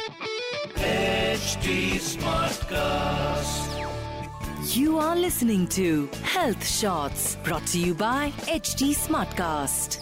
HD Smartcast. You are listening to Health Shots brought to you by HD Smartcast.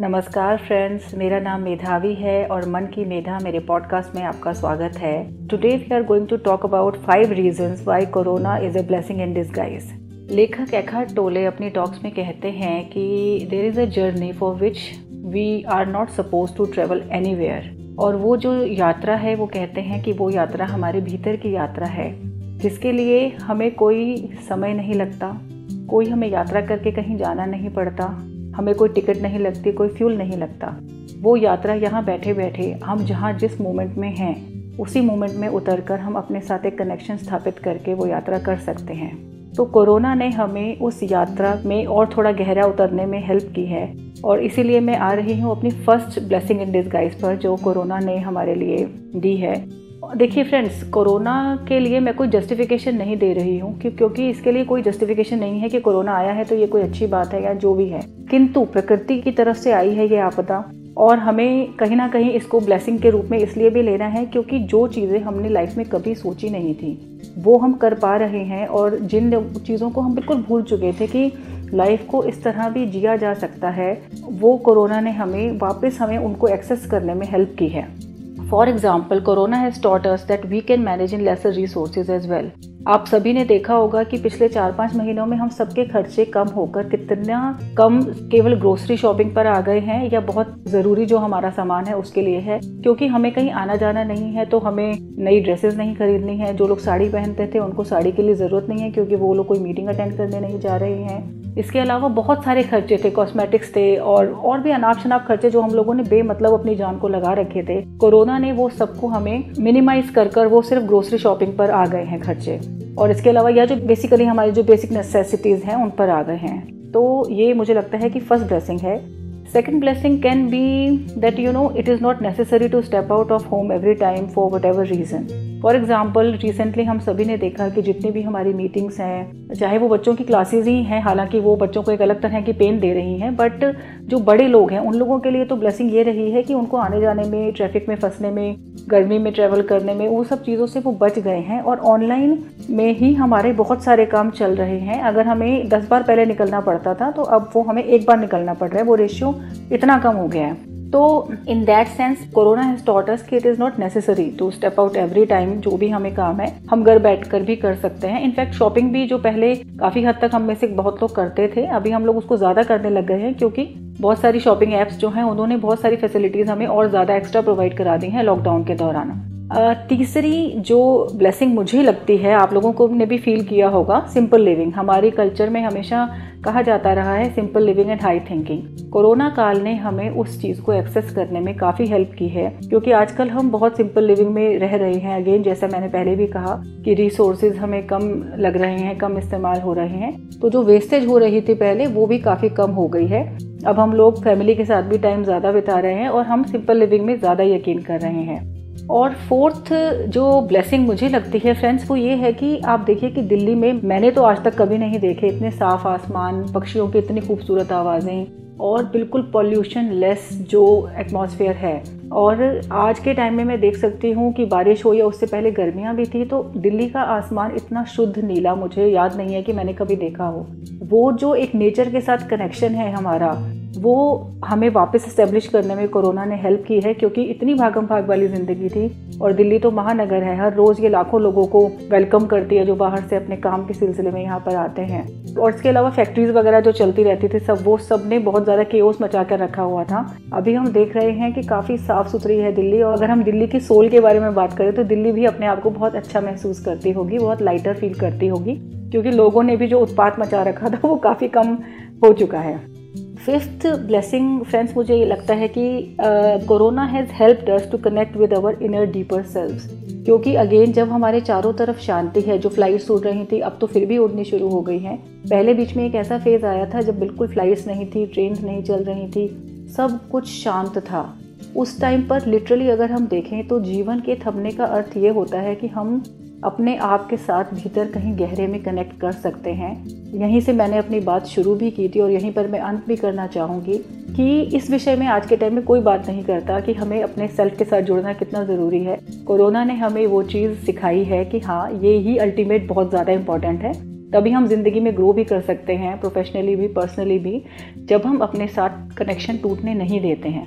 नमस्कार friends मेरा नाम मेधावी है और मन की मेधा मेरे पॉडकास्ट में आपका स्वागत है today we are going to talk about five reasons why corona is a blessing in disguise लेखक एखार्ड टोले अपनी टॉक्स में कहते हैं कि there is a journey for which we are not suppose to travel any और वो जो यात्रा है, वो कहते हैं कि वो यात्रा हमारे भीतर की यात्रा है, जिसके लिए हमें कोई समय नहीं लगता, कोई हमें यात्रा करके कहीं जाना नहीं पड़ता, हमें कोई टिकट नहीं लगती, कोई फ्यूल नहीं लगता। वो यात्रा यहाँ बैठे बैठे हम जहाँ जिस मोमेंट में हैं, उसी मोमेंट में उतर कर हम अपने साथ एक कनेक्शन स्थापित करके वो यात्रा कर सकते हैं। तो कोरोना ने हमें उस यात्रा में और थोड़ा गहरा उतरने में हेल्प की है। और इसीलिए मैं आ रही हूँ अपनी फ़र्स्ट ब्लेसिंग इन डिसगाइज पर, जो कोरोना ने हमारे लिए दी है। देखिए फ्रेंड्स कोरोना के लिए मैं कोई जस्टिफिकेशन नहीं दे रही हूँ क्योंकि इसके लिए कोई जस्टिफिकेशन नहीं है कि कोरोना आया है तो ये कोई अच्छी बात है या जो भी है। किंतु प्रकृति की तरफ़ से आई है ये आपदा, और हमें कहीं ना कहीं इसको ब्लेसिंग के रूप में इसलिए भी लेना है क्योंकि जो चीज़ें हमने लाइफ में कभी सोची नहीं थी, वो हम कर पा रहे हैं। और जिन चीज़ों को हम बिल्कुल भूल चुके थे कि लाइफ को इस तरह भी जिया जा सकता है, वो कोरोना ने हमें, वापस हमें उनको एक्सेस करने में हेल्प की है। For example corona has taught us that we can manage in lesser resources as well आप सभी ने देखा होगा कि पिछले चार पाँच महीनों में हम सबके खर्चे कम होकर कितना कम केवल ग्रोसरी शॉपिंग पर आ गए हैं, या बहुत ज़रूरी जो हमारा सामान है उसके लिए है। क्योंकि हमें कहीं आना जाना नहीं है तो हमें नई ड्रेसेस नहीं खरीदनी है। जो लोग साड़ी पहनते थे, उनको साड़ी के लिए ज़रूरत नहीं है, क्योंकि वो लोग कोई मीटिंग अटेंड करने नहीं जा रहे हैं। इसके अलावा बहुत सारे खर्चे थे कॉस्मेटिक्स थे, और और भी अनाप शनाप खर्चे जो हम लोगों ने बेमतलब अपनी जान को लगा रखे थे। कोरोना ने वो सबको हमें मिनिमाइज कर कर वो सिर्फ़ ग्रोसरी शॉपिंग पर आ गए हैं खर्चे। और इसके अलावा यह जो बेसिकली हमारे जो बेसिक नेसेसिटीज़ हैं, उन पर आ गए हैं। तो ये मुझे लगता है कि फ़र्स्ट ब्लेसिंग है। Second blessing can be that you know it is not necessary to step out of home every time for what ever reason for example recently हम सभी ने देखा कि जितनी भी हमारी मीटिंग्स हैं, चाहे वो बच्चों की क्लासेज ही हैं, हालाँकि वो बच्चों को एक अलग तरह की पेन दे रही हैं बट जो बड़े लोग हैं, उन लोगों के लिए तो ब्लेसिंग ये रही है कि उनको आने जाने में ट्रैफ़िक में फंसने में, गर्मी में ट्रैवल करने में, वो सब चीज़ों से वो बच गए हैं और ऑनलाइन में ही हमारे बहुत सारे काम चल रहे हैं। अगर हमें दस बार पहले निकलना पड़ता था तो अब वो हमें एक बार निकलना पड़ रहा है, वो रेशियो इतना कम हो गया है। तो in that sense corona has taught us कि it is not necessary to step out every time जो भी हमें काम है, हम घर बैठ कर भी कर सकते हैं। इनफैक्ट शॉपिंग भी जो पहले काफ़ी हद तक हम में से बहुत लोग करते थे, अभी हम लोग उसको ज़्यादा करने लग गए हैं क्योंकि बहुत सारी शॉपिंग एप्स जो हैं, उन्होंने बहुत सारी फैसिलिटीज़ हमें और ज़्यादा एक्स्ट्रा प्रोवाइड करा दी हैं लॉकडाउन के दौरान। तीसरी जो ब्लेसिंग मुझे लगती है, आप लोगों को ने भी फील किया होगा सिंपल लिविंग हमारी कल्चर में हमेशा कहा जाता रहा है simple living and high thinking corona काल ने हमें उस चीज़ को एक्सेस करने में काफ़ी हेल्प की है, क्योंकि आजकल हम बहुत सिंपल लिविंग में रह रहे हैं। अगेन जैसा मैंने पहले भी कहा कि रिसोर्सेज हमें कम लग रहे हैं, कम इस्तेमाल हो रहे हैं तो जो वेस्टेज हो रही थी पहले, वो भी काफ़ी कम हो गई है। अब हम लोग फैमिली के साथ भी टाइम ज़्यादा बिता रहे हैं और हम सिंपल लिविंग में ज़्यादा यकीन कर रहे हैं। और फोर्थ जो ब्लेसिंग मुझे लगती है फ्रेंड्स वो ये है कि आप देखिए कि दिल्ली में मैंने तो आज तक कभी नहीं देखे इतने साफ़ आसमान, पक्षियों की इतनी खूबसूरत आवाज़ें और बिल्कुल पॉल्यूशन लेस जो एटमॉस्फेयर है। और आज के टाइम में मैं देख सकती हूँ कि बारिश हो या उससे पहले गर्मियाँ भी थी तो दिल्ली का आसमान इतना शुद्ध नीला, मुझे याद नहीं है कि मैंने कभी देखा हो। वो जो एक नेचर के साथ कनेक्शन है हमारा वो हमें वापस इस्टेब्लिश करने में कोरोना ने हेल्प की है, क्योंकि इतनी भागम भाग वाली ज़िंदगी थी और दिल्ली तो महानगर है, हर रोज़ ये लाखों लोगों को वेलकम करती है जो बाहर से अपने काम के सिलसिले में यहाँ पर आते हैं। और इसके अलावा फैक्ट्रीज वगैरह जो चलती रहती थी, सब वो सबने बहुत ज़्यादा केओस मचा कर रखा हुआ था। अभी हम देख रहे हैं कि काफ़ी साफ़ सुथरी है दिल्ली और अगर हम दिल्ली की सोल के बारे में बात करें तो दिल्ली भी अपने आप को बहुत अच्छा महसूस करती होगी, बहुत लाइटर फील करती होगी, क्योंकि लोगों ने भी जो उत्पात मचा रखा था, वो काफ़ी कम हो चुका है। फिफ्थ ब्लेसिंग फ्रेंड्स मुझे ये लगता है कि corona has help us to connect with our inner deeper selves क्योंकि अगेन जब हमारे चारों तरफ़ शांति है, जो फ्लाइट्स उड़ रही थी, अब तो फिर भी उड़नी शुरू हो गई हैं। पहले बीच में एक ऐसा फ़ेज़ आया था, जब बिल्कुल फ्लाइट्स नहीं थी ट्रेन नहीं चल रही थी, सब कुछ शांत था। उस टाइम पर लिटरली अगर हम देखें तो जीवन के थमने का अर्थ ये होता है कि हम अपने आप के साथ भीतर कहीं गहरे में कनेक्ट कर सकते हैं। यहीं से मैंने अपनी बात शुरू भी की थी और यहीं पर मैं अंत भी करना चाहूँगी कि इस विषय में आज के टाइम में कोई बात नहीं करता कि हमें अपने सेल्फ के साथ जुड़ना कितना ज़रूरी है। कोरोना ने हमें वो चीज़ सिखाई है कि हाँ ये ही अल्टीमेट बहुत ज़्यादा इंपॉर्टेंट है। तभी हम ज़िंदगी में ग्रो भी कर सकते हैं प्रोफेशनली भी पर्सनली भी, जब हम अपने साथ कनेक्शन टूटने नहीं देते हैं।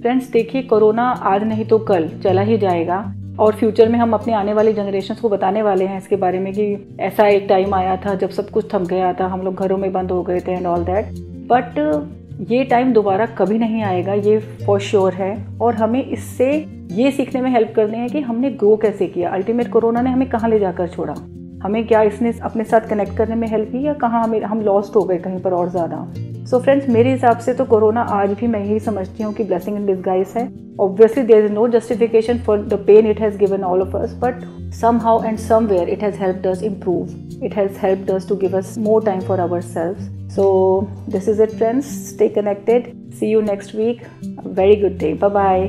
फ्रेंड्स देखिए, कोरोना आज नहीं तो कल, चला ही जाएगा। और फ्यूचर में हम अपने आने वाली जनरेशन को बताने वाले हैं इसके बारे में कि ऐसा एक टाइम आया था जब सब कुछ थम गया था, हम लोग घरों में बंद हो गए थे एंड ऑल दैट बट ये टाइम दोबारा कभी नहीं आएगा, ये फॉर श्योर है और हमें इससे ये सीखने में हेल्प करने हैं कि हमने ग्रो कैसे किया। अल्टीमेट कोरोना ने हमें कहाँ ले जाकर छोड़ा? हमें क्या इसने अपने साथ कनेक्ट करने में हेल्प की या कहाँ हमें, हम लॉस्ट हो गए कहीं पर और ज़्यादा? सो फ्रेंड्स मेरे हिसाब से तो कोरोना आज भी मैं यही समझती हूँ कि ब्लेसिंग इन डिस्गाइज है। Obviously there is no justification for the pain it has given all of us but some how and somewhere it has help us improve it has help us to give us more time for our self so this is it friends stay connected see you next week very good day bye bye